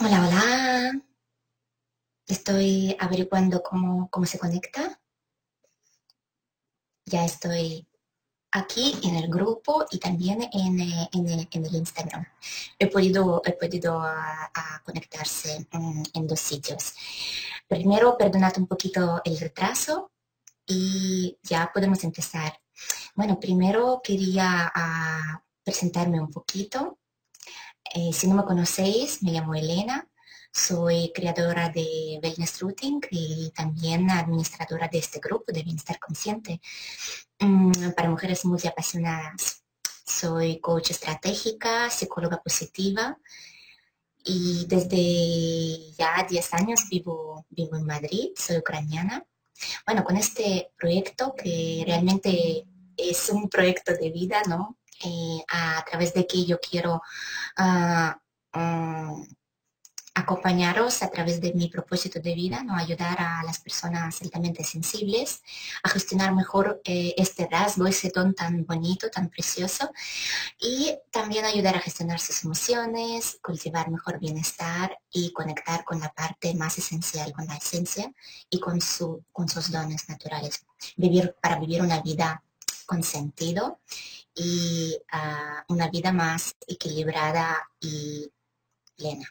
Hola, hola. Estoy averiguando cómo, cómo se conecta. Ya estoy aquí en el grupo y también en, eh, eh, en el Instagram. He podido, he podido a, a conectarse mm, en dos sitios. Primero, perdonad un poquito el retraso y ya podemos empezar. Bueno, primero quería ah, presentarme un poquito. Eh, si no me conocéis, me llamo Elena, soy creadora de Wellness Routing y también administradora de este grupo de bienestar consciente mm, para mujeres muy apasionadas. Soy coach estratégica, psicóloga positiva y desde ya 10 años vivo, vivo en Madrid, soy ucraniana. Bueno, con este proyecto que realmente es un proyecto de vida, ¿no? Eh, a través de que yo quiero uh, um, acompañaros a través de mi propósito de vida, ¿no? ayudar a las personas altamente sensibles a gestionar mejor eh, este rasgo, ese don tan bonito, tan precioso, y también ayudar a gestionar sus emociones, cultivar mejor bienestar y conectar con la parte más esencial, con la esencia y con, su, con sus dones naturales. Vivir, para vivir una vida con sentido y uh, una vida más equilibrada y plena.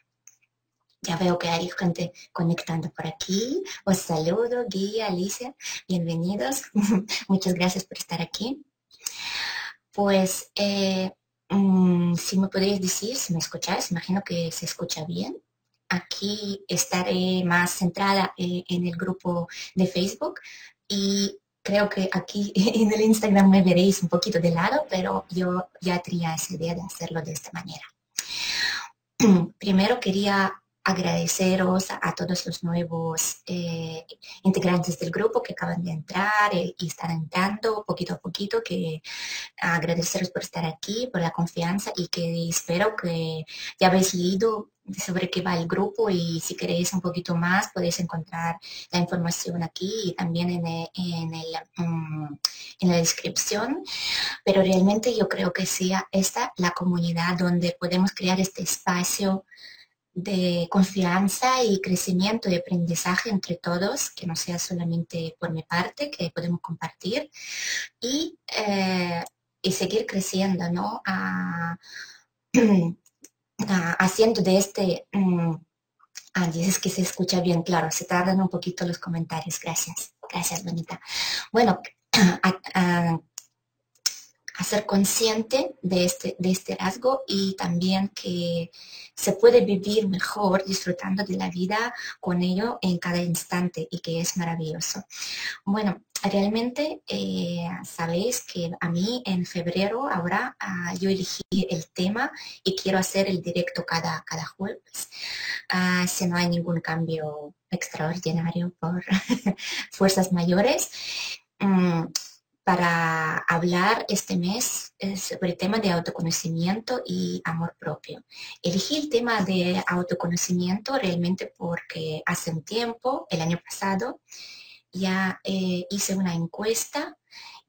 Ya veo que hay gente conectando por aquí. Os saludo, Guía, Alicia. Bienvenidos. Muchas gracias por estar aquí. Pues, eh, mmm, si me podéis decir, si me escucháis, imagino que se escucha bien. Aquí estaré más centrada eh, en el grupo de Facebook y creo que aquí en el Instagram me veréis un poquito de lado, pero yo ya tenía esa idea de hacerlo de esta manera. Primero quería agradeceros a, todos los nuevos eh, integrantes del grupo que acaban de entrar y están entrando poquito a poquito, que agradeceros por estar aquí, por la confianza y que espero que ya habéis leído sobre qué va el grupo y si queréis un poquito más podéis encontrar la información aquí y también en, el, en, el, um, en la descripción. Pero realmente yo creo que sea esta la comunidad donde podemos crear este espacio de confianza y crecimiento y aprendizaje entre todos, que no sea solamente por mi parte, que podemos compartir y, eh, y seguir creciendo, ¿no? haciendo de este... Um, ah, dices que se escucha bien, claro, se tardan un poquito los comentarios, gracias, gracias, bonita. Bueno, ser consciente de este, de este rasgo y también que se puede vivir mejor disfrutando de la vida con ello en cada instante y que es maravilloso. Bueno, realmente eh, sabéis que a mí en febrero ahora uh, yo elegí el tema y quiero hacer el directo cada, cada jueves, uh, si no hay ningún cambio extraordinario por fuerzas mayores. Um, para hablar este mes sobre el tema de autoconocimiento y amor propio. Elegí el tema de autoconocimiento realmente porque hace un tiempo, el año pasado, ya eh, hice una encuesta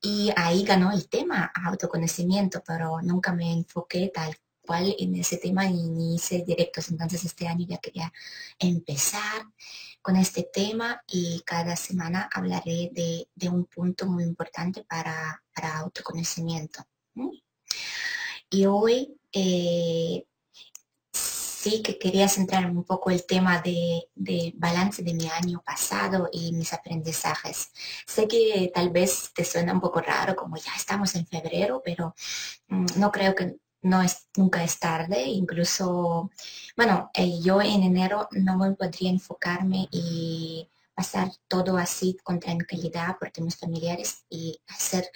y ahí ganó el tema autoconocimiento, pero nunca me enfoqué tal cual en ese tema y ni hice directos. Entonces este año ya quería empezar con este tema y cada semana hablaré de, de un punto muy importante para, para autoconocimiento. Y hoy eh, sí que quería centrar un poco el tema de, de, balance de mi año pasado y mis aprendizajes. Sé que tal vez te suena un poco raro, como ya estamos en febrero, pero mm, no creo que no es, nunca es tarde, incluso, bueno, eh, yo en enero no me podría enfocarme y pasar todo así con tranquilidad por temas familiares y hacer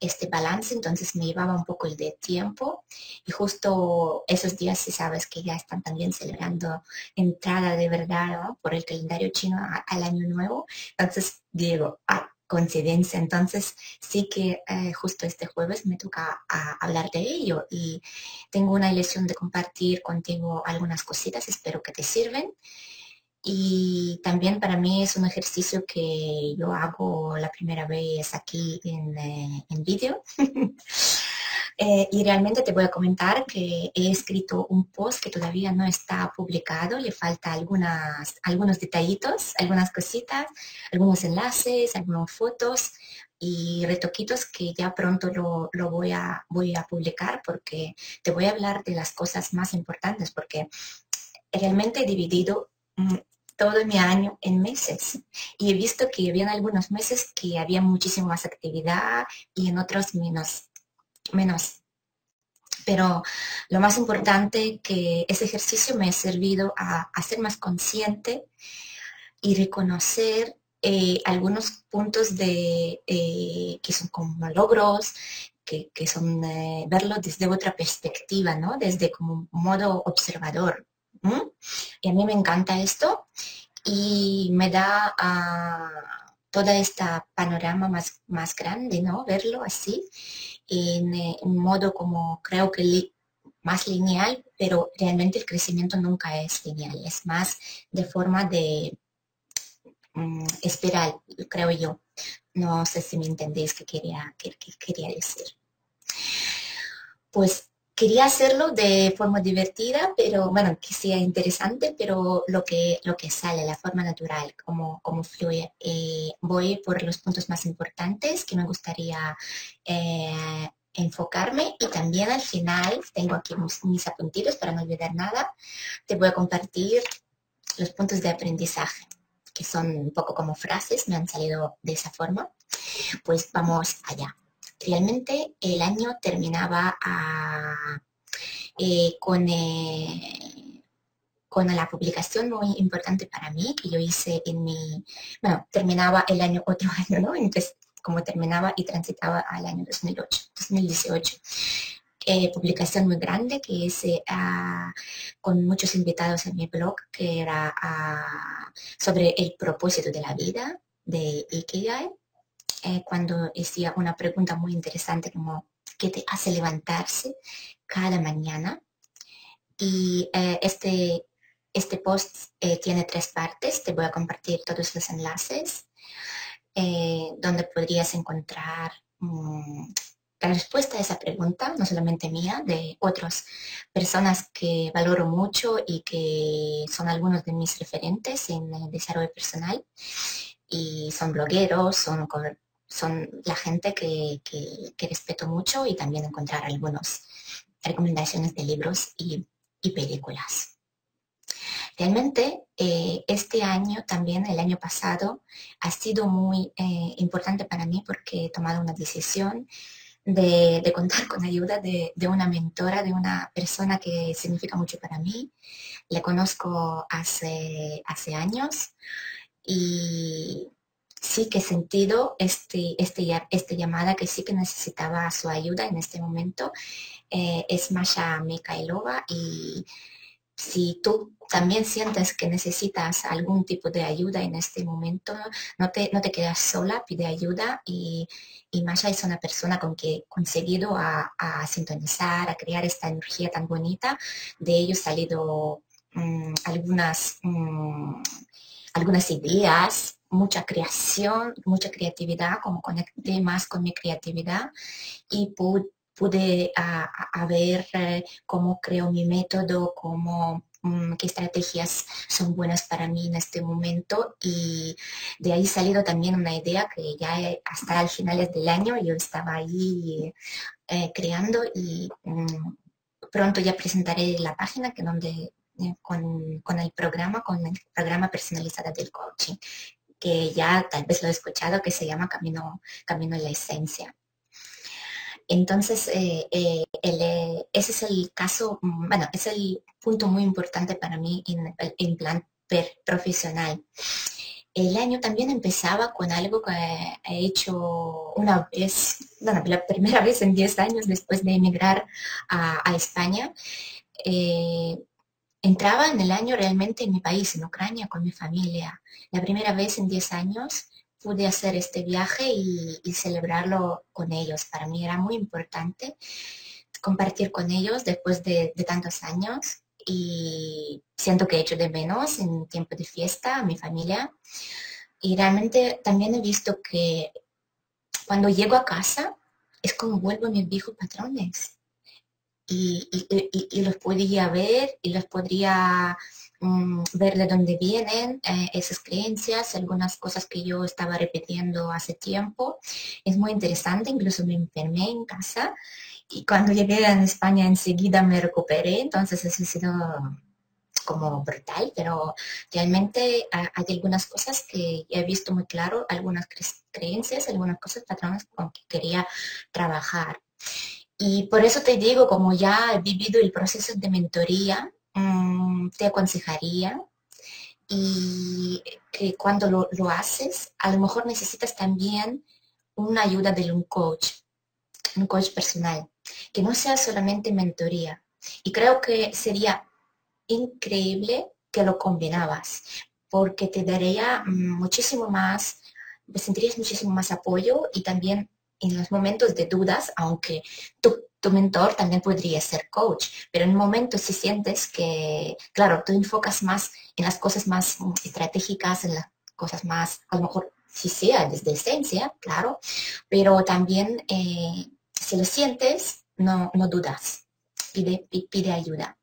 este balance, entonces me llevaba un poco el de tiempo. Y justo esos días si sabes que ya están también celebrando entrada de verdad por el calendario chino al año nuevo, entonces digo, ah, coincidencia. Entonces sí que eh, justo este jueves me toca hablar de ello y tengo una ilusión de compartir contigo algunas cositas, espero que te sirven. Y también para mí es un ejercicio que yo hago la primera vez aquí en, eh, en vídeo. Eh, y realmente te voy a comentar que he escrito un post que todavía no está publicado, le falta algunas, algunos detallitos, algunas cositas, algunos enlaces, algunas fotos y retoquitos que ya pronto lo, lo, voy, a, voy a publicar porque te voy a hablar de las cosas más importantes porque realmente he dividido mm, todo mi año en meses. Y he visto que había algunos meses que había muchísima más actividad y en otros menos. Menos. Pero lo más importante que ese ejercicio me ha servido a, ser más consciente y reconocer eh, algunos puntos de, eh, que son como logros, que, son eh, verlo desde otra perspectiva, ¿no? Desde como modo observador, y a mí me encanta esto y me da uh, toda esta panorama más, más grande, ¿no? Verlo así, en, eh, un modo como creo que más lineal, pero realmente el crecimiento nunca es lineal, es más de forma de mm, espiral, creo yo. No sé si me entendéis qué quería, qué quería decir. Pues quería hacerlo de forma divertida, pero bueno, que sea interesante, pero lo que, lo que sale, la forma natural, como, como fluye. Eh, voy por los puntos más importantes que me gustaría eh, enfocarme y también al final tengo aquí mis, mis apuntitos para no olvidar nada. Te voy a compartir los puntos de aprendizaje que son un poco como frases, me han salido de esa forma. Pues vamos allá realmente el año terminaba eh, con, eh, con la publicación muy importante para mí que yo hice en mi, bueno, terminaba el año, otro año, ¿no? Entonces, como terminaba y transitaba al año 2008, 2018. Eh, publicación muy grande que hice ah, con muchos invitados en mi blog, que era ah, sobre el propósito de la vida de Ikigai eh, cuando decía una pregunta muy interesante como ¿qué te hace levantarse cada mañana? Y eh, este, este post eh, tiene tres partes, te voy a compartir todos los enlaces donde podrías encontrar mm, la respuesta a esa pregunta, no solamente mía, de otras personas que valoro mucho y que son algunos de mis referentes en el desarrollo personal y son blogueros, son son la gente que, respeto mucho y también encontrar algunas recomendaciones de libros y, películas. Realmente eh, este año también, el año pasado, ha sido muy eh, importante para mí porque he tomado una decisión de, contar con ayuda de, de, una mentora, de una persona que significa mucho para mí. Le conozco hace, hace años y sí que he sentido este, este, este llamada que sí que necesitaba su ayuda en este momento. Eh, es Masha Mikhailova y si tú también sientes que necesitas algún tipo de ayuda en este momento, no te, no te quedas sola, pide ayuda y, y Masha es una persona con que he conseguido a, sintonizar, a crear esta energía tan bonita. De ello salido mm, algunas, mm, algunas ideas mucha creación, mucha creatividad, como conecté más con mi creatividad y pude, a, ver eh, cómo creo mi método, cómo mm, qué estrategias son buenas para mí en este momento y de ahí salido también una idea que ya hasta al finales del año yo estaba ahí eh, creando y mm, pronto ya presentaré la página que donde eh, con, con, el programa, con el programa personalizado del coaching, que ya tal vez lo he escuchado, que se llama Camino, Camino en la Esencia. Entonces, eh, eh, eh, ese es el caso, mm, bueno, es el punto muy importante para mí en, plan profesional. El año también empezaba con algo que he hecho una vez, bueno, la primera vez en 10 años después de emigrar a, a España entraba en el año realmente en mi país, en Ucrania, con mi familia. La primera vez en 10 años pude hacer este viaje y, celebrarlo con ellos. Para mí era muy importante compartir con ellos después de, tantos años y siento que he hecho de menos en tiempo de fiesta a mi familia. Y realmente también he visto que cuando llego a casa es como vuelvo a mis viejos patrones. Y, los podría ver y los podría mm, ver de dónde vienen eh, esas creencias, algunas cosas que yo estaba repitiendo hace tiempo. Es muy interesante, incluso me enfermé en casa y cuando llegué a España enseguida me recuperé, entonces eso ha sido como brutal, pero realmente hay algunas cosas que he visto muy claro, algunas creencias, algunas cosas, patrones con que quería trabajar. Y por eso te digo, como ya he vivido el proceso de mentoría, mm, te aconsejaría y que cuando lo, lo, haces, a lo mejor necesitas también una ayuda de un coach, un coach personal, que no sea solamente mentoría. Y creo que sería increíble que lo combinabas, porque te daría muchísimo más, sentirías muchísimo más apoyo y también en los momentos de dudas, aunque tu, tu mentor también podría ser coach, pero en momentos si sientes que, claro, tú enfocas más en las cosas más estratégicas, en las cosas más, a lo mejor si sea desde esencia, claro, pero también eh, si lo sientes, no, no dudas, pide, pide ayuda.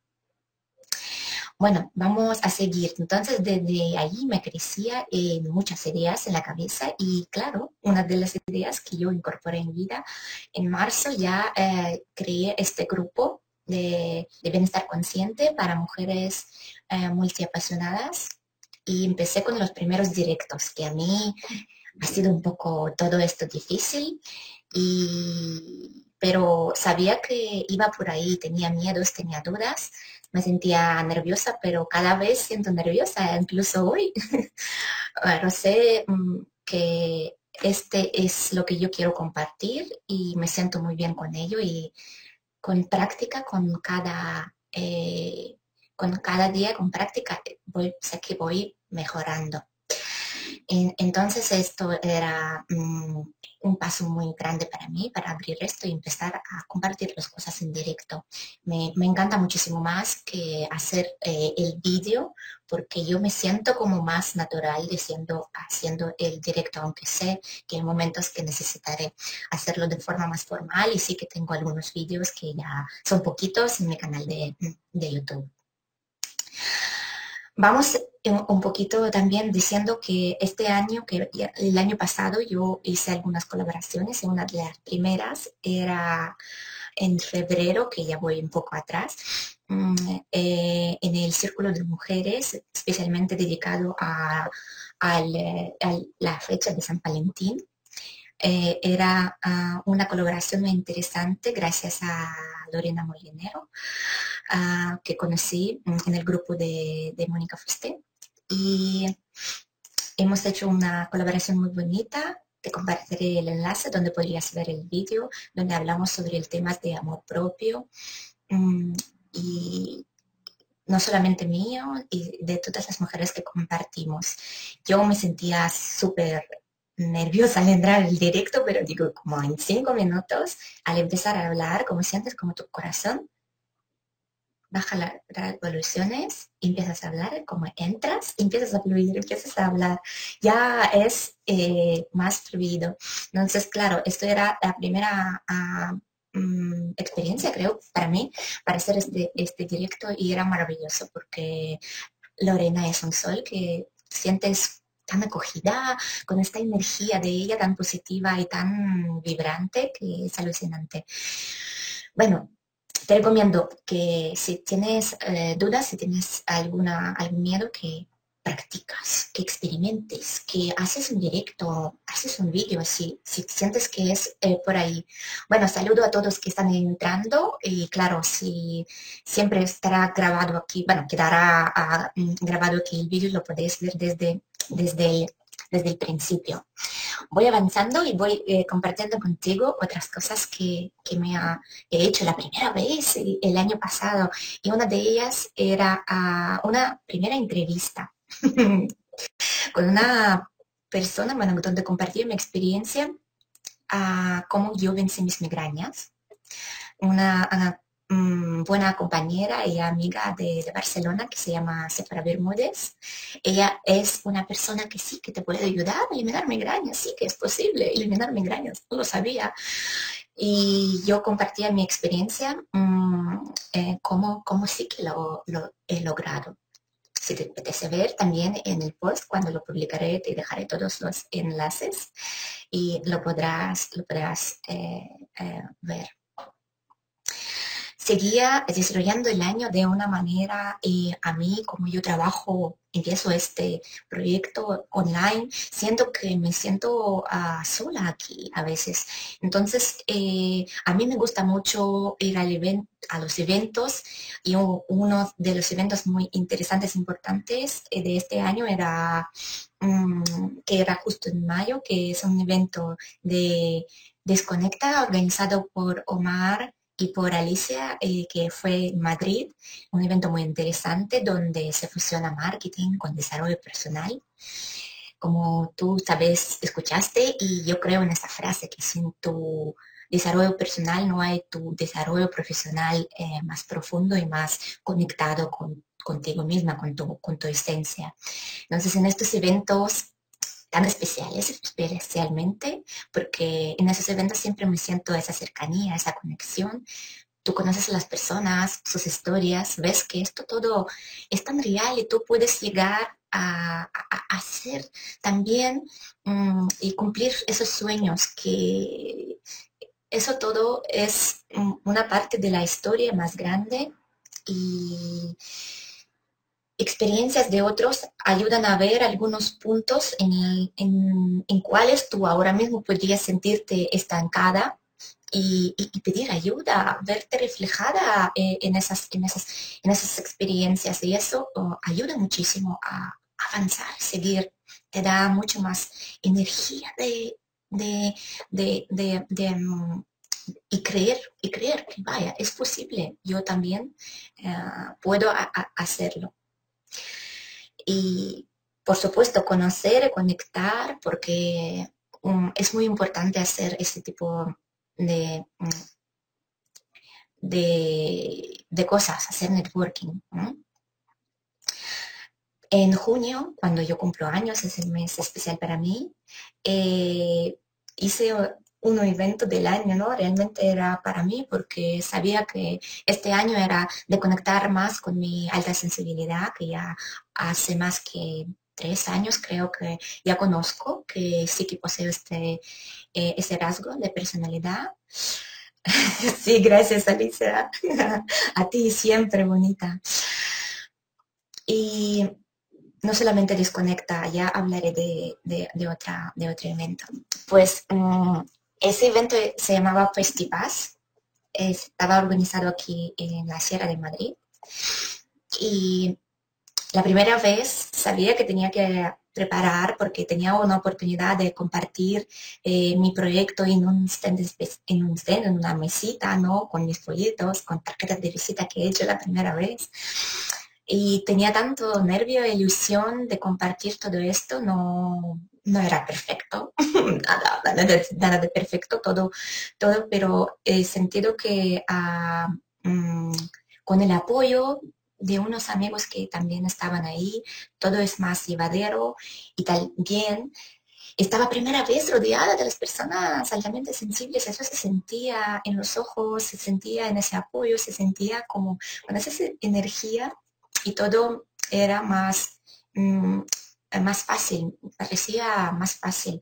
Bueno, vamos a seguir. Entonces, desde allí me crecía muchas ideas en la cabeza y claro, una de las ideas que yo incorporé en vida, en marzo ya eh, creé este grupo de, bienestar consciente para mujeres eh, multiapasionadas y empecé con los primeros directos, que a mí ha sido un poco todo esto difícil y pero sabía que iba por ahí, tenía miedos, tenía dudas, me sentía nerviosa, pero cada vez siento nerviosa, incluso hoy. Pero sé mm, que este es lo que yo quiero compartir y me siento muy bien con ello y con práctica, con cada, eh, con cada día, con práctica, voy, sé que voy mejorando. Entonces esto era mm, un paso muy grande para mí, para abrir esto y empezar a compartir las cosas en directo. Me, encanta muchísimo más que hacer eh, el vídeo porque yo me siento como más natural diciendo, haciendo el directo, aunque sé que hay momentos que necesitaré hacerlo de forma más formal y sí que tengo algunos vídeos que ya son poquitos en mi canal de, de YouTube. Vamos un poquito también diciendo que este año, que el año pasado yo hice algunas colaboraciones, una de las primeras era en febrero, que ya voy un poco atrás, mm, eh, en el Círculo de Mujeres, especialmente dedicado a, la fecha de San Valentín. Eh, era ah, una colaboración muy interesante gracias a Lorena Molinero, ah, que conocí en el grupo de, de Mónica Fusté. Y hemos hecho una colaboración muy bonita. Te compartiré el enlace donde podrías ver el vídeo, donde hablamos sobre el tema de amor propio. Mm, y no solamente mío, y de todas las mujeres que compartimos. Yo me sentía súper nerviosa al entrar el directo, pero digo, como en cinco minutos, al empezar a hablar, como sientes como tu corazón baja las revoluciones, empiezas a hablar, como entras, empiezas a fluir, empiezas a hablar, ya es eh, más fluido. Entonces, claro, esto era la primera ah, mm, experiencia, creo, para mí, para hacer este, este directo y era maravilloso porque Lorena es un sol que sientes tan acogida, con esta energía de ella tan positiva y tan vibrante que es alucinante. Bueno, te recomiendo que si tienes eh, dudas, si tienes alguna, algún miedo, que practicas, que experimentes, que haces un directo, haces un vídeo, si, si sientes que es eh, por ahí. Bueno, saludo a todos que están entrando y claro, si siempre estará grabado aquí, bueno, quedará ah, mm, grabado aquí el vídeo, lo podéis ver desde, desde desde el principio. Voy avanzando y voy eh, compartiendo contigo otras cosas que, me ha hecho la primera vez el, año pasado. Y una de ellas era ah, una primera entrevista con una persona, bueno, donde compartí mi experiencia, a ah, cómo yo vencí mis migrañas. Una Mm, buena compañera y amiga de, Barcelona que se llama Sephora Bermúdez. Ella es una persona que sí que te puede ayudar a eliminar migrañas, sí que es posible eliminar migrañas, no lo sabía. y yo compartía mi experiencia, mm, eh, cómo, sí que lo, he logrado. Si te apetece ver también en el post, cuando lo publicaré, te dejaré todos los enlaces y lo podrás, lo podrás eh, eh, ver seguía desarrollando el año de una manera y a mí como yo trabajo, empiezo este proyecto online, siento que me siento ah, sola aquí a veces. Entonces, eh, a mí me gusta mucho ir al a los eventos y uno de los eventos muy interesantes, importantes eh, de este año era, mm, que era justo en mayo, que es un evento de Desconecta organizado por Omar y por Alicia, eh, que fue en Madrid, un evento muy interesante donde se fusiona marketing con desarrollo personal. Como tú sabes, escuchaste y yo creo en esta frase que sin tu desarrollo personal no hay tu desarrollo profesional eh, más profundo y más conectado con, contigo misma, con tu, con tu esencia. Entonces en estos eventos tan especiales, especialmente, porque en esos eventos siempre me siento esa cercanía, esa conexión. Tú conoces a las personas, sus historias, ves que esto todo es tan real y tú puedes llegar a, hacer también mm, y cumplir esos sueños que eso todo es mm, una parte de la historia más grande y experiencias de otros ayudan a ver algunos puntos en, en, cuales tú ahora mismo podrías sentirte estancada y, pedir ayuda, verte reflejada eh, en, esas, en, esas, en esas experiencias. Y eso oh, ayuda muchísimo a avanzar, seguir, te da mucho más energía de, de, mm, y creer, y creer que vaya, es posible, yo también eh, puedo hacerlo. Y por supuesto, conocer, conectar, porque um, es muy importante hacer este tipo de, um, de, cosas, hacer networking. En junio, cuando yo cumplo años, es el mes especial para mí, eh, hice un evento del año, ¿no? Realmente era para mí porque sabía que este año era de conectar más con mi alta sensibilidad, que ya hace más que tres años creo que ya conozco que sí que poseo este, eh, ese rasgo de personalidad. sí, gracias Alicia. A ti siempre bonita. Y no solamente desconecta, ya hablaré de, otra, de otro evento. Pues mm, ese evento se llamaba Festipaz, estaba organizado aquí en la Sierra de Madrid y la primera vez sabía que tenía que preparar porque tenía una oportunidad de compartir eh, mi proyecto en un stand, en un stand, en una mesita, ¿no? Con mis folletos, con tarjetas de visita que he hecho la primera vez. Y tenía tanto nervio e ilusión de compartir todo esto, no, no era perfecto, nada, nada, de, perfecto, todo, todo, pero he sentido que ah, mm, con el apoyo de unos amigos que también estaban ahí, todo es más llevadero y también estaba primera vez rodeada de las personas altamente sensibles, eso se sentía en los ojos, se sentía en ese apoyo, se sentía como con esa energía y todo era más, mm, más fácil, parecía más fácil.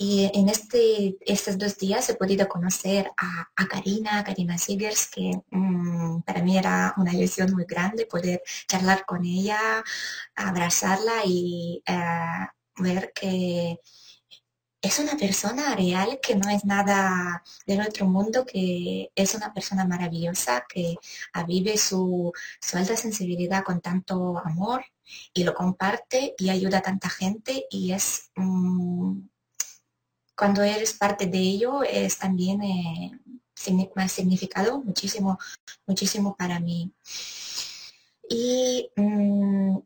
Y en este, estos dos días he podido conocer a, Karina, Karina Sigers, que mm, para mí era una ilusión muy grande poder charlar con ella, abrazarla y eh, ver que es una persona real que no es nada del otro mundo, que es una persona maravillosa, que vive su, su alta sensibilidad con tanto amor y lo comparte y ayuda a tanta gente y es mm, cuando eres parte de ello es también eh, más significado muchísimo muchísimo para mí. Y mm,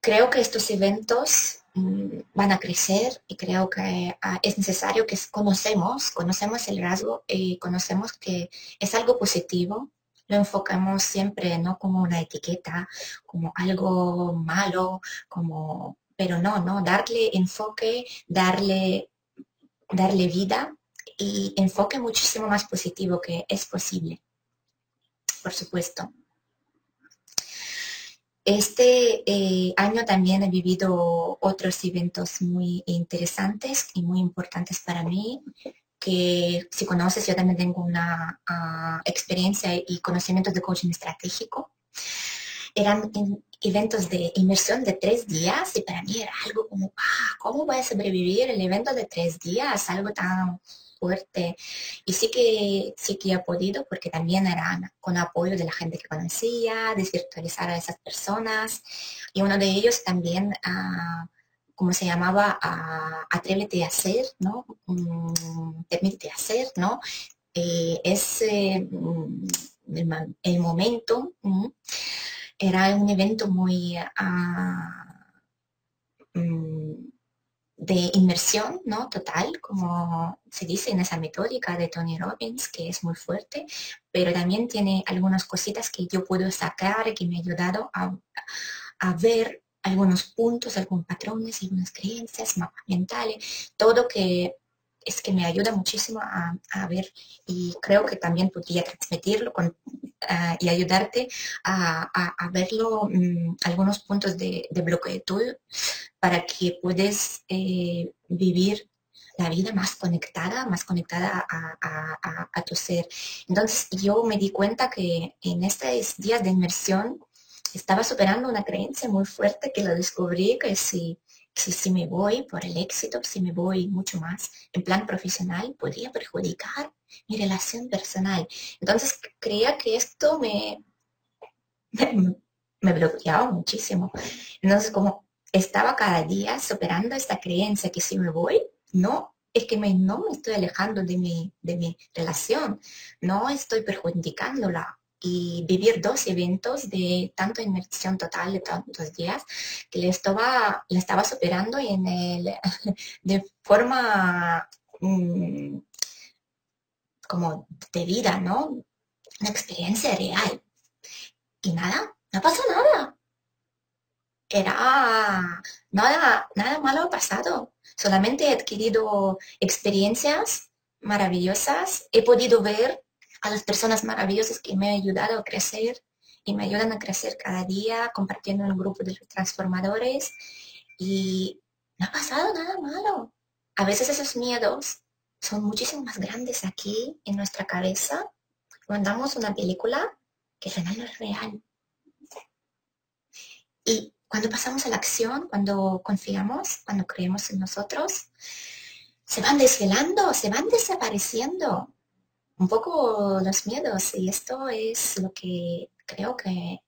creo que estos eventos van a crecer y creo que ah, es necesario que conocemos conocemos el rasgo y conocemos que es algo positivo. Lo enfocamos siempre no como una etiqueta, como algo malo, como, pero no, no, darle enfoque, darle, darle vida y enfoque muchísimo más positivo que es posible, por supuesto. Este eh, año también he vivido otros eventos muy interesantes y muy importantes para mí, que si conoces, yo también tengo una ah, experiencia y conocimientos de coaching estratégico. Eran eventos de inmersión de tres días y para mí era algo como, ah, ¿cómo voy a sobrevivir el evento de tres días? Algo tan fuerte. Y sí que, sí que he podido porque también era con apoyo de la gente que conocía, desvirtualizar a esas personas. Y uno de ellos también, uh, como se llamaba, uh, atrévete a hacer, ¿no? Mm, hacer, ¿no? Eh, es mm, el, momento, era un evento muy... Uh, de inmersión, ¿no? Total, como se dice en esa metódica de Tony Robbins, que es muy fuerte, pero también tiene algunas cositas que yo puedo sacar que me ha ayudado a, ver algunos puntos, algunos patrones, algunas creencias, mapas mentales, todo que es que me ayuda muchísimo a, ver y creo que también podría transmitirlo con, ah, y ayudarte a, verlo mm, algunos puntos de, de bloqueo tuyo para que puedas eh, vivir la vida más conectada, más conectada a, tu ser. Entonces yo me di cuenta que en estos días de inmersión estaba superando una creencia muy fuerte que lo descubrí, que si si, me voy por el éxito, si me voy mucho más en plan profesional, podría perjudicar mi relación personal. Entonces creía que esto me, me, bloqueaba muchísimo. Entonces como estaba cada día superando esta creencia que si me voy, no, es que me, no me estoy alejando de mi, de mi relación, no estoy perjudicándola y vivir dos eventos de tanto inmersión total de tantos días que le estaba, le estaba superando en el, de forma mm, como de vida, ¿no? Una experiencia real. Y nada, no pasó nada. Era nada, nada malo ha pasado. Solamente he adquirido experiencias maravillosas. He podido ver a las personas maravillosas que me han ayudado a crecer y me ayudan a crecer cada día compartiendo en el grupo de transformadores y no ha pasado nada malo. A veces esos miedos son muchísimo más grandes aquí en nuestra cabeza cuando damos una película que al final no es real. Y cuando pasamos a la acción, cuando confiamos, cuando creemos en nosotros, se van desvelando, se van desapareciendo un poco los miedos y esto es lo que creo que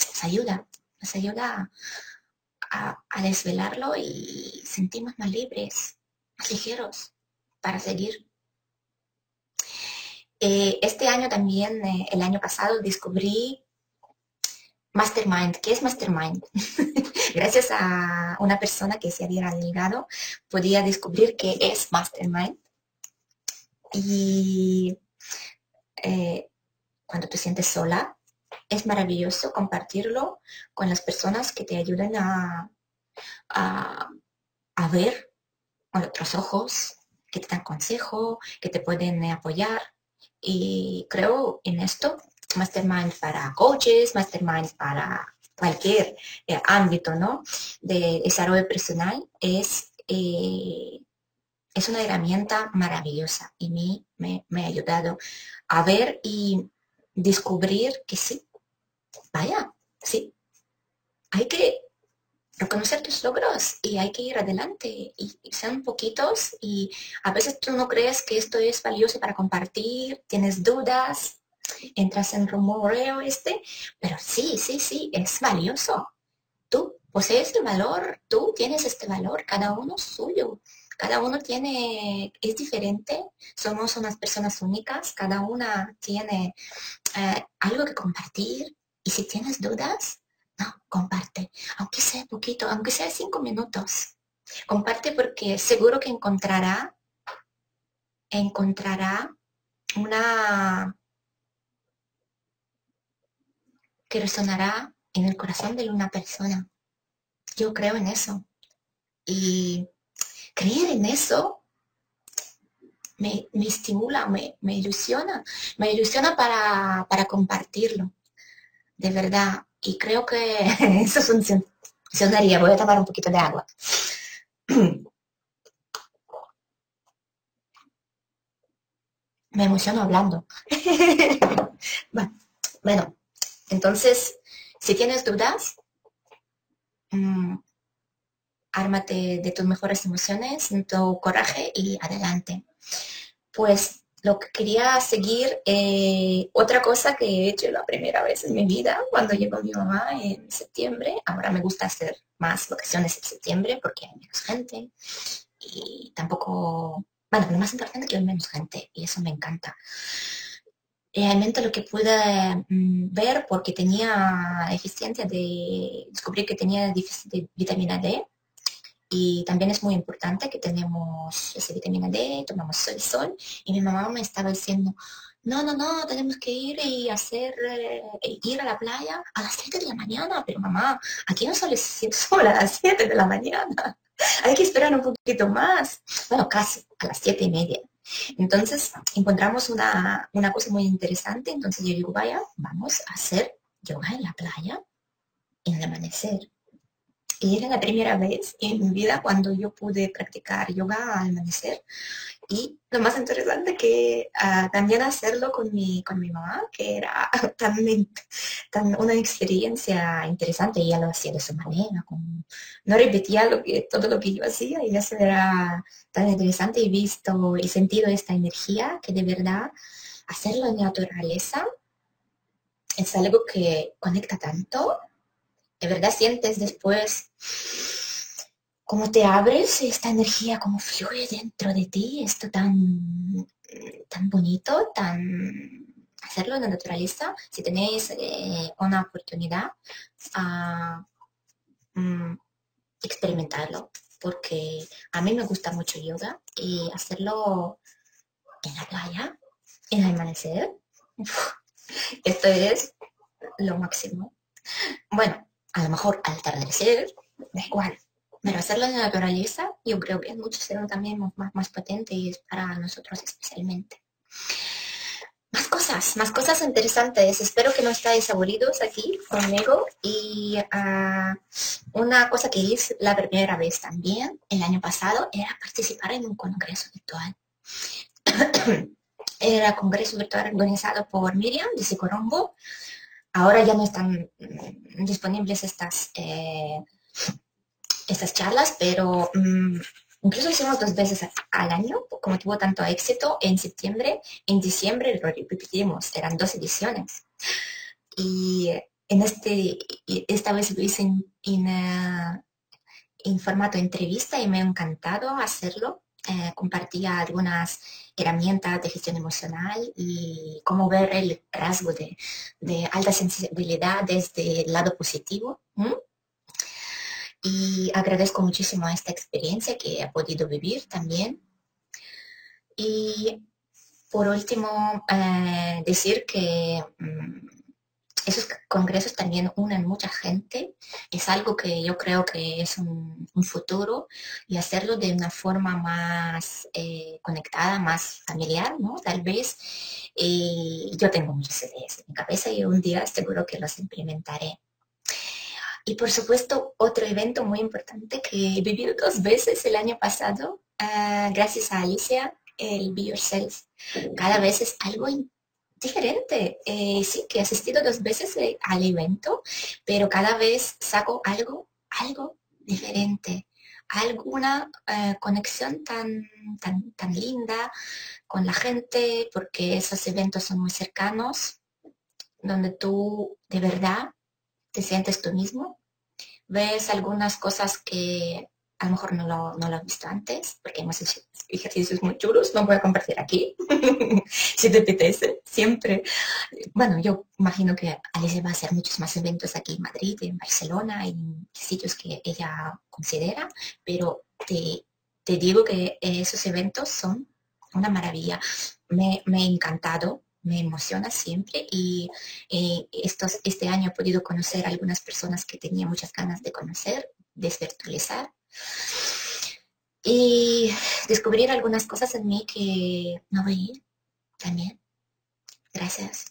nos ayuda, nos ayuda a, desvelarlo y sentirnos más libres, más ligeros para seguir. Eh, este año también, eh, el año pasado, descubrí Mastermind. ¿Qué es Mastermind? Gracias a una persona que se había Delgado, podía descubrir qué es Mastermind y eh, cuando te sientes sola, es maravilloso compartirlo con las personas que te ayudan a, a, ver con otros ojos, que te dan consejo, que te pueden apoyar. Y creo en esto, mastermind para coaches, mastermind para cualquier eh, ámbito ¿no? de desarrollo personal, es eh, es una herramienta maravillosa y mí me, me ha ayudado a ver y descubrir que sí, vaya, sí, hay que reconocer tus logros y hay que ir adelante y, sean poquitos y a veces tú no crees que esto es valioso para compartir, tienes dudas, entras en rumoreo este, pero sí, sí, sí, es valioso. Tú posees el valor, tú tienes este valor, cada uno suyo cada uno tiene, es diferente, somos unas personas únicas, cada una tiene eh, algo que compartir y si tienes dudas, no, comparte, aunque sea poquito, aunque sea cinco minutos. Comparte porque seguro que encontrará, encontrará una que resonará en el corazón de una persona. Yo creo en eso. Y creer en eso me, estimula, me, ilusiona, me ilusiona para, para compartirlo, de verdad. Y creo que eso funcionaría. Voy a tomar un poquito de agua. Me emociono hablando. bueno, entonces, si tienes dudas, mm, ármate de tus mejores emociones, tu coraje y adelante. Pues lo que quería seguir, eh, otra cosa que he hecho la primera vez en mi vida, cuando llegó mi mamá en septiembre, ahora me gusta hacer más vacaciones en septiembre porque hay menos gente y tampoco, bueno, lo más importante es que hay menos gente y eso me encanta. Realmente lo que pude mm, ver porque tenía deficiencia de, descubrí que tenía déficit de vitamina D, y también es muy importante que tenemos esa vitamina D, tomamos el sol. Y mi mamá me estaba diciendo, no, no, no, tenemos que ir y hacer, eh, ir a la playa a las 7 de la mañana. Pero mamá, aquí no sale sol a las 7 de la mañana. Hay que esperar un poquito más. Bueno, casi a las 7 y media. Entonces encontramos una, una cosa muy interesante. Entonces yo digo, vaya, vamos a hacer yoga en la playa en el amanecer. Y era la primera vez en mi vida cuando yo pude practicar yoga al amanecer. Y lo más interesante que ah, también hacerlo con mi, con mi mamá, que era también tan una experiencia interesante. Ella lo hacía de su manera, no repetía lo que, todo lo que yo hacía y eso era tan interesante y visto y sentido esta energía que de verdad hacerlo en naturaleza es algo que conecta tanto de verdad sientes después cómo te abres esta energía, cómo fluye dentro de ti, esto tan, tan bonito, tan hacerlo de naturalista, si tenéis eh, una oportunidad a mm, experimentarlo, porque a mí me gusta mucho yoga y hacerlo en la playa, en el amanecer, esto es lo máximo. Bueno, a lo mejor al atardecer, da igual. Pero hacerlo en la naturaleza, yo creo que es mucho ser también más, más potente para nosotros especialmente. Más cosas, más cosas interesantes. Espero que no estáis aburridos aquí conmigo. Y ah, una cosa que hice la primera vez también, el año pasado, era participar en un congreso virtual. era congreso virtual organizado por Miriam de Sicorombo Ahora ya no están disponibles estas, eh, estas charlas, pero mm, incluso hicimos dos veces al año, como tuvo tanto éxito, en septiembre, en diciembre lo repetimos, eran dos ediciones. Y en este, esta vez lo hice en, eh, en formato entrevista y me ha encantado hacerlo eh, compartía algunas herramientas de gestión emocional y cómo ver el rasgo de, alta sensibilidad desde el lado positivo. Y agradezco muchísimo esta experiencia que he podido vivir también. Y por último, eh, decir que mm, esos congresos también unen mucha gente. Es algo que yo creo que es un, futuro y hacerlo de una forma más eh, conectada, más familiar, ¿no? Tal vez. Eh, yo tengo muchas ideas en mi cabeza y un día seguro que los implementaré. Y por supuesto, otro evento muy importante que he vivido dos veces el año pasado, ah, gracias a Alicia, el Be Yourself. Cada vez es algo diferente. Eh, sí, que he asistido dos veces eh, al evento, pero cada vez saco algo, algo diferente. Alguna eh, conexión tan, tan, tan linda con la gente, porque esos eventos son muy cercanos, donde tú de verdad te sientes tú mismo, ves algunas cosas que a lo mejor no lo, no lo he visto antes, porque hemos hecho ejercicios muy chulos, no voy a compartir aquí, si te apetece, siempre. Bueno, yo imagino que Alicia va a hacer muchos más eventos aquí en Madrid, en Barcelona, en sitios que ella considera, pero te, te digo que esos eventos son una maravilla. Me, me ha encantado, me emociona siempre y eh, estos, este año he podido conocer a algunas personas que tenía muchas ganas de conocer, desvirtualizar y descubrir algunas cosas en mí que no veía también. Gracias.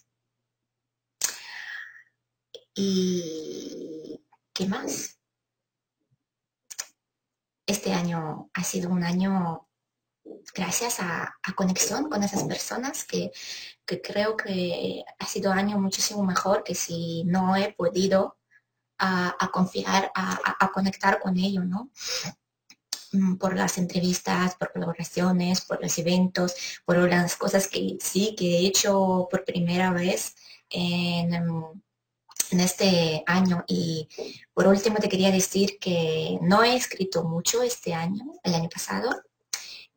¿Y qué más? Este año ha sido un año gracias a, conexión con esas personas que, creo que ha sido año muchísimo mejor que si no he podido a, confiar, a, conectar con ellos, ¿no? Mm, por las entrevistas, por colaboraciones, por los eventos, por las cosas que sí que he hecho por primera vez en este año. Y por último te quería decir que no he escrito mucho este año, el año pasado,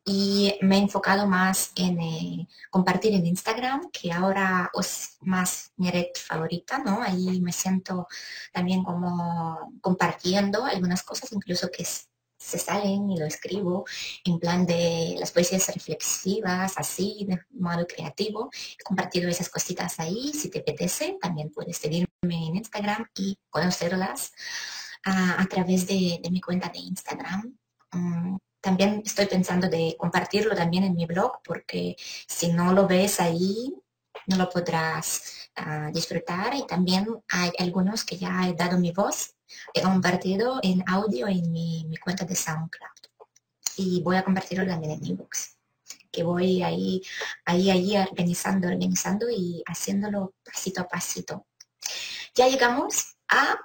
y me he enfocado más en eh, compartir en Instagram, que ahora es más mi red favorita, ¿no? Ahí me siento también como compartiendo algunas cosas, incluso que se salen y lo escribo en plan de las poesías reflexivas, así, de modo creativo. He compartido esas cositas ahí. Si te apetece, también puedes seguirme en Instagram y conocerlas a, través de, mi cuenta de Instagram. Mm, también estoy pensando de compartirlo también en mi blog, porque si no lo ves ahí, no lo podrás ah, disfrutar. Y también hay algunos que ya he dado mi voz, he compartido en audio en mi, cuenta de SoundCloud. Y voy a compartirlo también en ebooks que voy ahí, ahí, ahí organizando, organizando y haciéndolo pasito a pasito. Ya llegamos a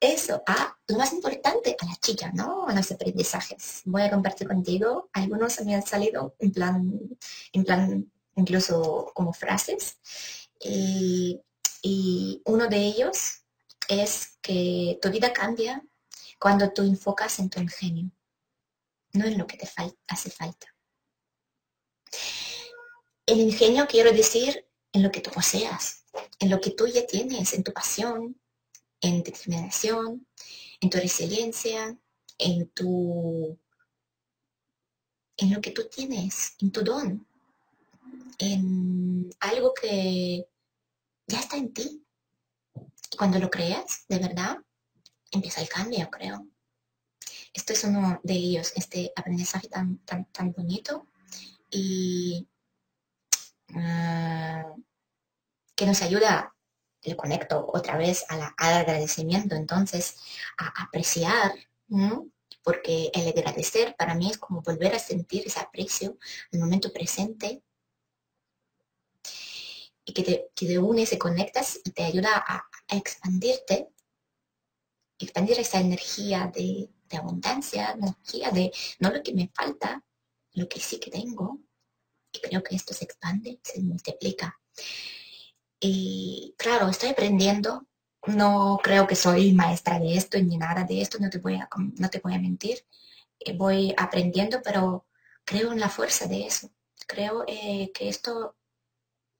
eso, a lo más importante, a la chica, ¿no? A los aprendizajes. Voy a compartir contigo. Algunos me han salido en plan, en plan, incluso como frases. Y, uno de ellos es que tu vida cambia cuando tú enfocas en tu ingenio, no en lo que te hace falta. El ingenio quiero decir en lo que tú poseas, en lo que tú ya tienes, en tu pasión, en determinación, en tu resiliencia, en tu en lo que tú tienes, en tu don, en algo que ya está en ti. Cuando lo creas, de verdad, empieza el cambio, creo. Esto es uno de ellos, este aprendizaje tan, tan, tan bonito y ah, que nos ayuda le conecto otra vez al agradecimiento, entonces a apreciar, porque el agradecer para mí es como volver a sentir ese aprecio el momento presente y que te, que te unes, se conectas y te ayuda a, expandirte, expandir esa energía de, de abundancia, energía de no lo que me falta, lo que sí que tengo, y creo que esto se expande, se multiplica. Y claro, estoy aprendiendo. No creo que soy maestra de esto ni nada de esto, no te voy a, no te voy a mentir. Eh, voy aprendiendo, pero creo en la fuerza de eso. Creo eh, que esto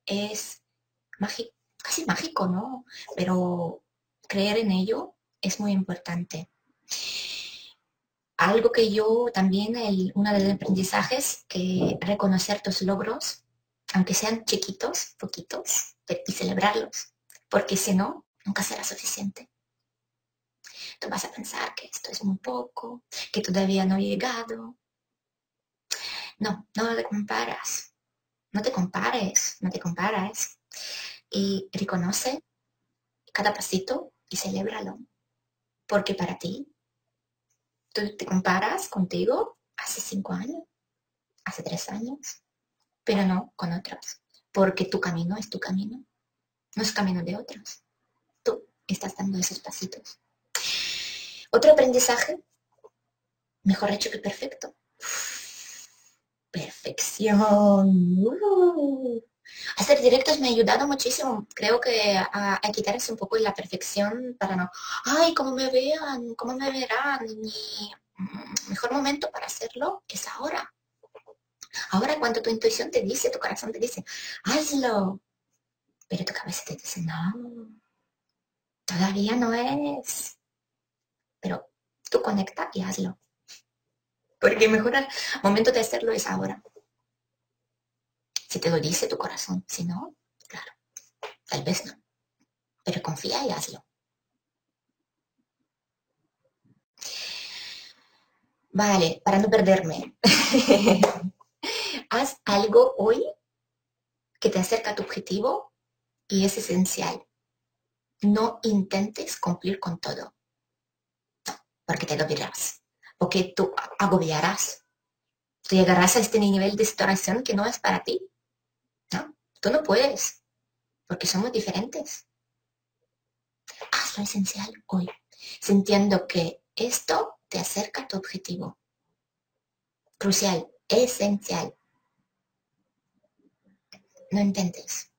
es mágico, casi mágico, ¿no? Pero creer en ello es muy importante. Algo que yo también, el, uno de los aprendizajes, que reconocer tus logros, aunque sean chiquitos, poquitos, y celebrarlos, porque si no, nunca será suficiente. Tú vas a pensar que esto es muy poco, que todavía no he llegado. No, no te comparas. No te compares, no te comparas. Y reconoce cada pasito y celébralo. Porque para ti, tú te comparas contigo hace cinco años, hace tres años, pero no con otros porque tu camino es tu camino, no es camino de otros. Tú estás dando esos pasitos. Otro aprendizaje, mejor hecho que perfecto. Perfección. Uh. Hacer directos me ha ayudado muchísimo. Creo que a, quitarse un poco la perfección para no, ay, cómo me vean, cómo me verán. Mi mm, mejor momento para hacerlo es ahora. Ahora cuando tu intuición te dice, tu corazón te dice, hazlo, pero tu cabeza te dice, no, todavía no es. Pero tú conecta y hazlo. Porque mejor el momento de hacerlo es ahora. Si te lo dice tu corazón, si no, claro, tal vez no. Pero confía y hazlo. Vale, para no perderme. Haz algo hoy que te acerca tu objetivo y es esencial. No intentes cumplir con todo. porque te lo dirás. Porque tú agobiarás. Tú llegarás a este nivel de situación que no es para ti. No, tú no puedes. Porque somos diferentes. Haz lo esencial hoy, sintiendo que esto te acerca a tu objetivo. Crucial, esencial. No intentes.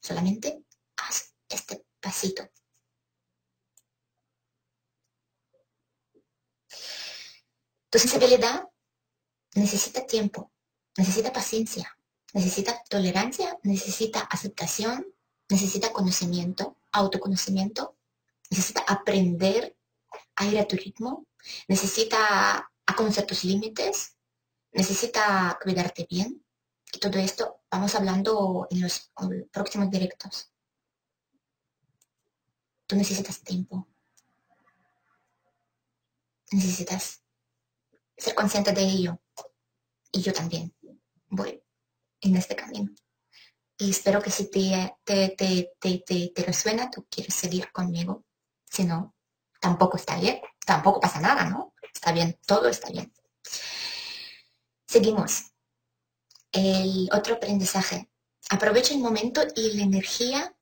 Solamente haz este pasito. Tu sensibilidad necesita tiempo, necesita paciencia, necesita tolerancia, necesita aceptación, necesita conocimiento, autoconocimiento, necesita aprender a ir a tu ritmo, necesita a conocer tus límites, necesita cuidarte bien. Y todo esto vamos hablando en los próximos directos. Tú necesitas tiempo. Necesitas ser consciente de ello. Y yo también voy en este camino. Y espero que si te, te, te, te, te resuena, tú quieres seguir conmigo. Si no, tampoco está bien. Tampoco pasa nada, ¿no? Está bien, todo está bien. Seguimos. El otro aprendizaje. Aprovecha el momento y la energía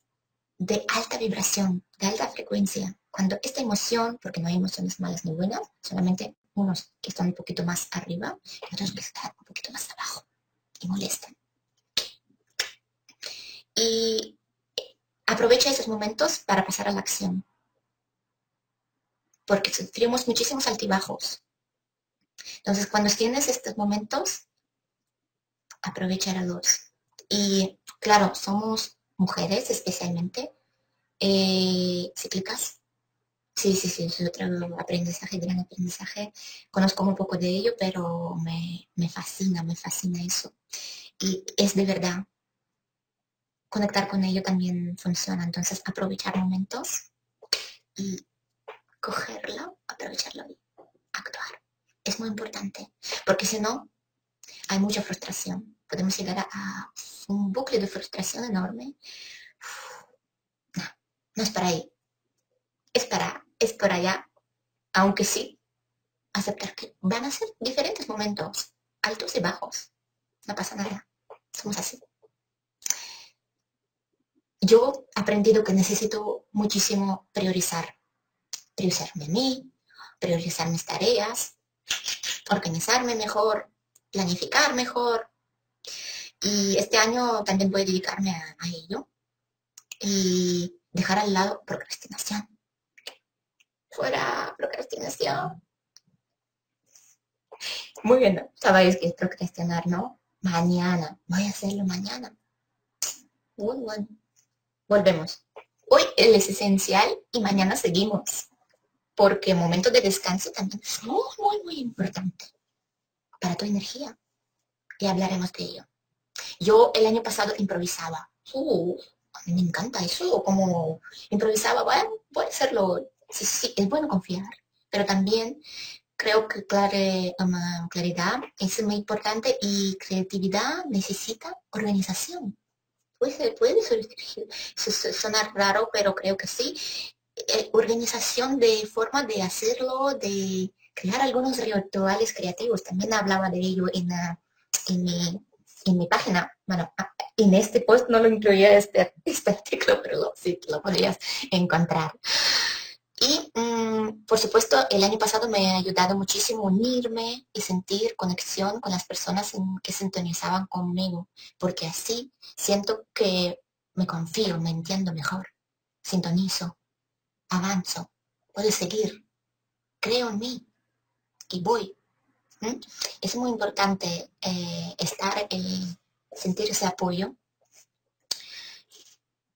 de alta vibración, de alta frecuencia. Cuando esta emoción, porque no hay emociones malas ni buenas, solamente unos que están un poquito más arriba y otros que están un poquito más abajo y molestan. Y aprovecha esos momentos para pasar a la acción. Porque sufrimos muchísimos altibajos. Entonces, cuando tienes estos momentos, aprovecharlos. Y claro, somos mujeres especialmente eh, cíclicas. Sí, sí, sí, es otro aprendizaje, gran aprendizaje. Conozco un poco de ello, pero me, me fascina, me fascina eso. Y es de verdad, conectar con ello también funciona. Entonces, aprovechar momentos y cogerlo, aprovecharlo y actuar. Es muy importante, porque si no, hay mucha frustración. Podemos llegar a, un bucle de frustración enorme. No, no es para ahí. Es para, es por allá. Aunque sí, aceptar que van a ser diferentes momentos, altos y bajos. No pasa nada. Somos así. Yo he aprendido que necesito muchísimo priorizar. Priorizarme a mí, priorizar mis tareas, organizarme mejor, planificar mejor. Y este año también voy a dedicarme a, ello y dejar al lado procrastinación. Fuera procrastinación. Muy bien, sabéis que es procrastinar, ¿no? Mañana, voy a hacerlo mañana. Muy bueno. Volvemos. Hoy es esencial y mañana seguimos. Porque momento de descanso también es muy, muy, muy importante para tu energía. Y hablaremos de ello. Yo el año pasado improvisaba. Uh, a mí me encanta eso, como improvisaba, bueno, puede hacerlo. Sí, sí, es bueno confiar, pero también creo que um, claridad es muy importante y creatividad necesita organización. Puede, puede sonar raro, pero creo que sí. Eh, organización de forma de hacerlo, de crear algunos rituales creativos. También hablaba de ello en, en, mi, página. Bueno, en este post no lo incluía este, este artículo, pero sí lo podrías encontrar. Y mm, por supuesto, el año pasado me ha ayudado muchísimo unirme y sentir conexión con las personas que sintonizaban conmigo, porque así siento que me confío, me entiendo mejor, sintonizo, avanzo, puedo seguir, creo en mí y voy. Es muy importante eh, estar, eh, sentir ese apoyo,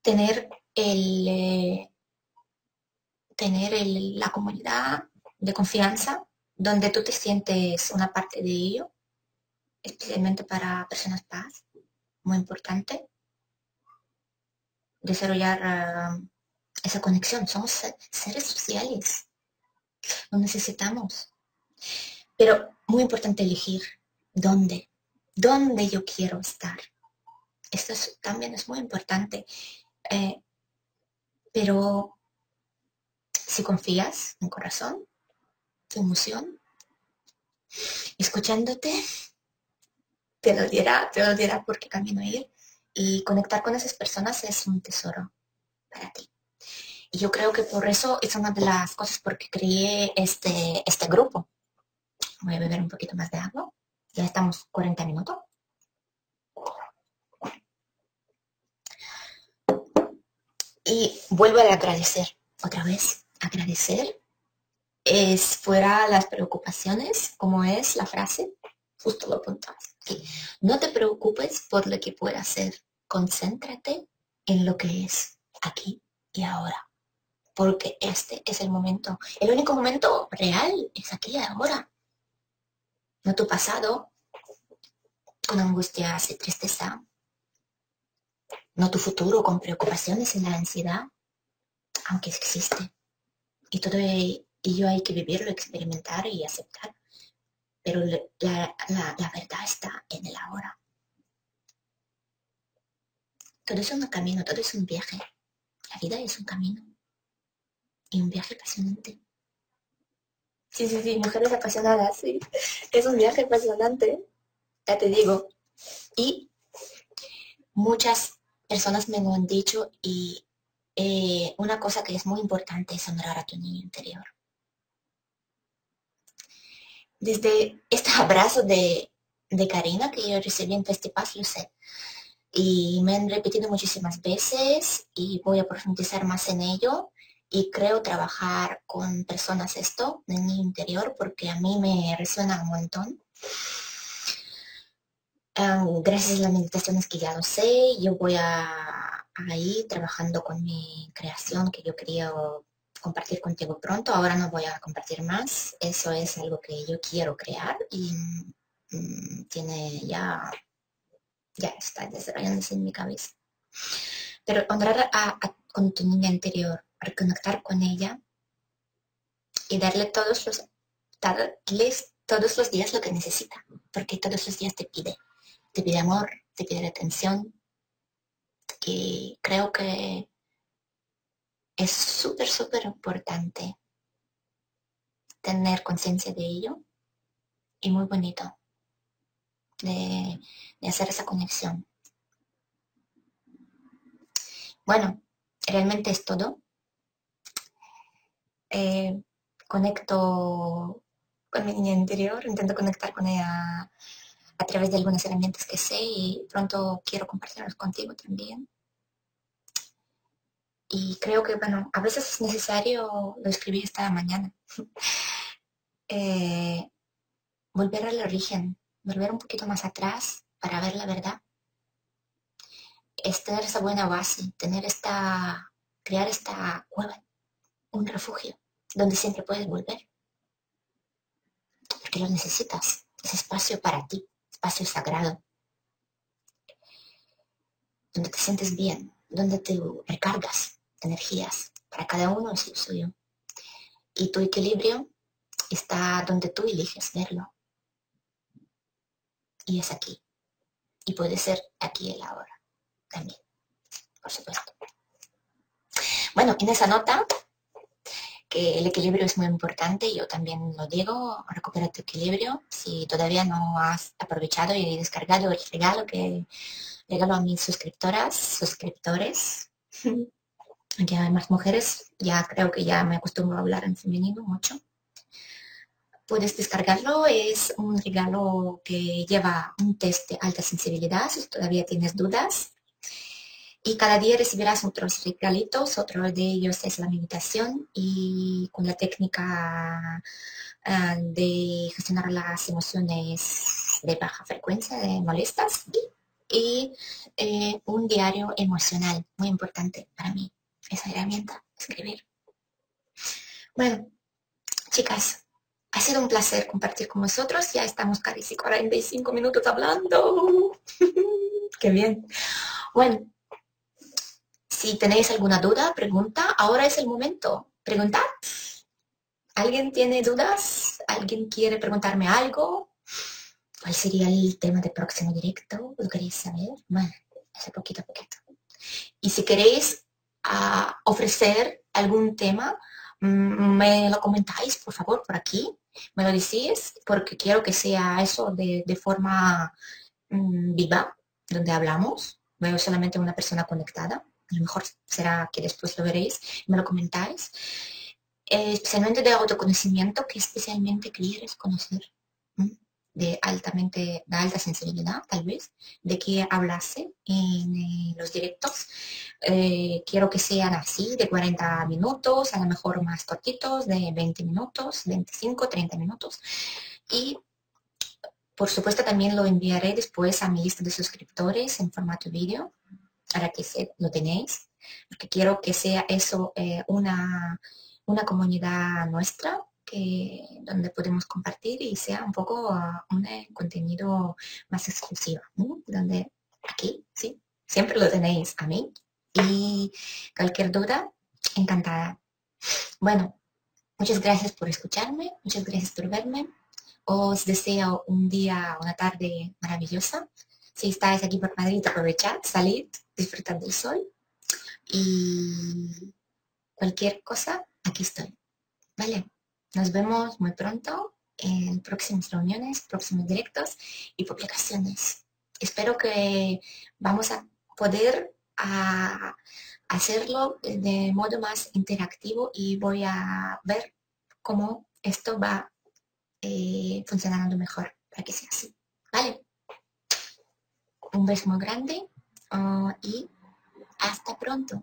tener el... Eh, tener la comunidad de confianza donde tú te sientes una parte de ello, especialmente para personas paz, muy importante. Desarrollar esa conexión. Somos seres sociales. Lo necesitamos. Pero muy importante elegir dónde, dónde yo quiero estar. Esto también es muy importante. Eh, pero si confías en corazón, tu emoción, escuchándote, te lo dirá, te lo dirá por qué camino ir. Y conectar con esas personas es un tesoro para ti. Y yo creo que por eso es una de las cosas por que creé este, este grupo. Voy a beber un poquito más de agua. Ya estamos 40 minutos. Y vuelvo a agradecer otra vez. Agradecer es fuera las preocupaciones, como es la frase, justo lo apuntas. No te preocupes por lo que pueda ser. Concéntrate en lo que es aquí y ahora. Porque este es el momento. El único momento real es aquí y ahora. No tu pasado, con angustias y tristeza. No tu futuro con preocupaciones y la ansiedad, aunque existe. Y todo ello hay que vivirlo, experimentar y aceptar. Pero la, la verdad está en el ahora. Todo es un camino, todo es un viaje. La vida es un camino. Y un viaje apasionante. Sí, sí, sí, mujeres apasionadas, sí. Es un viaje apasionante, ya te digo. Y muchas personas me lo han dicho y eh, una cosa que es muy importante es honrar a tu niño interior. Desde este abrazo de, de Karina que yo recibí en Festipaz, lo sé. Y me han repetido muchísimas veces y voy a profundizar más en ello y creo trabajar con personas esto en mi interior porque a mí me resuena un montón. gracias a las meditaciones que ya lo sé, yo voy a, ir trabajando con mi creación que yo quería compartir contigo pronto. Ahora no voy a compartir más. Eso es algo que yo quiero crear y mm, tiene ya, ya está desarrollándose en mi cabeza. Pero honrar a, con tu niña interior, reconectar con ella y darle todos los, darles todos los días lo que necesita, porque todos los días te pide, te pide amor, te pide atención. Y creo que es súper, súper importante tener conciencia de ello y muy bonito de, de hacer esa conexión. Bueno, realmente es todo. Eh, conecto con mi niña interior, intento conectar con ella a través de algunas herramientas que sé y pronto quiero compartirlas contigo también. Y creo que, bueno, a veces es necesario, lo escribí esta mañana, eh, volver al origen, volver un poquito más atrás para ver la verdad. Es tener esa buena base, tener esta, crear esta cueva, un refugio donde siempre puedes volver. Porque lo necesitas. Es espacio para ti, espacio sagrado. Donde te sientes bien, donde te recargas energías. Para cada uno es el suyo. Y tu equilibrio está donde tú eliges verlo. Y es aquí. Y puede ser aquí y ahora también, por supuesto. Bueno, en esa nota que el equilibrio es muy importante, yo también lo digo, recupera tu equilibrio. Si todavía no has aprovechado y descargado el regalo que regalo a mis suscriptoras, suscriptores, aquí hay más mujeres, ya creo que ya me acostumbro a hablar en femenino mucho. Puedes descargarlo, es un regalo que lleva un test de alta sensibilidad, si todavía tienes dudas, y cada día recibirás otros regalitos, otro de ellos es la meditación y con la técnica ah, de gestionar las emociones de baja frecuencia, de molestas y, eh, un diario emocional, muy importante para mí, esa herramienta, escribir. Bueno, chicas, ha sido un placer compartir con vosotros. Ya estamos casi 45 minutos hablando. Qué bien. Bueno, si tenéis alguna duda, pregunta, ahora es el momento. Preguntad. ¿Alguien tiene dudas? ¿Alguien quiere preguntarme algo? ¿Cuál sería el tema del próximo directo? ¿Lo queréis saber? Bueno, hace poquito a poquito. Y si queréis ah, ofrecer algún tema, mm, me lo comentáis, por favor, por aquí. Me lo decís, porque quiero que sea eso de, forma mm, viva, donde hablamos. Veo solamente una persona conectada. A lo mejor será que después lo veréis. Me lo comentáis. Eh, especialmente de autoconocimiento, que especialmente quieres conocer de altamente, de alta sensibilidad, tal vez, de que hablase en eh, los directos. Eh, quiero que sean así, de 40 minutos, a lo mejor más cortitos, de 20 minutos, 25, 30 minutos. Y por supuesto también lo enviaré después a mi lista de suscriptores en formato vídeo, para que lo tenéis, porque quiero que sea eso eh, una, una comunidad nuestra, donde podemos compartir y sea un poco ah, un eh, contenido más exclusivo, donde aquí, sí, siempre lo tenéis a mí y cualquier duda, encantada. Bueno, muchas gracias por escucharme, muchas gracias por verme. Os deseo un día, una tarde maravillosa. Si estáis aquí por Madrid, aprovechad, salid, disfrutad del sol y cualquier cosa, aquí estoy. ¿Vale? Nos vemos muy pronto en próximas reuniones, próximos directos y publicaciones. Espero que vamos a poder hacerlo de modo más interactivo y voy a ver cómo esto va eh, funcionando mejor para que sea así. ¿Vale? Un beso muy grande ah, y hasta pronto.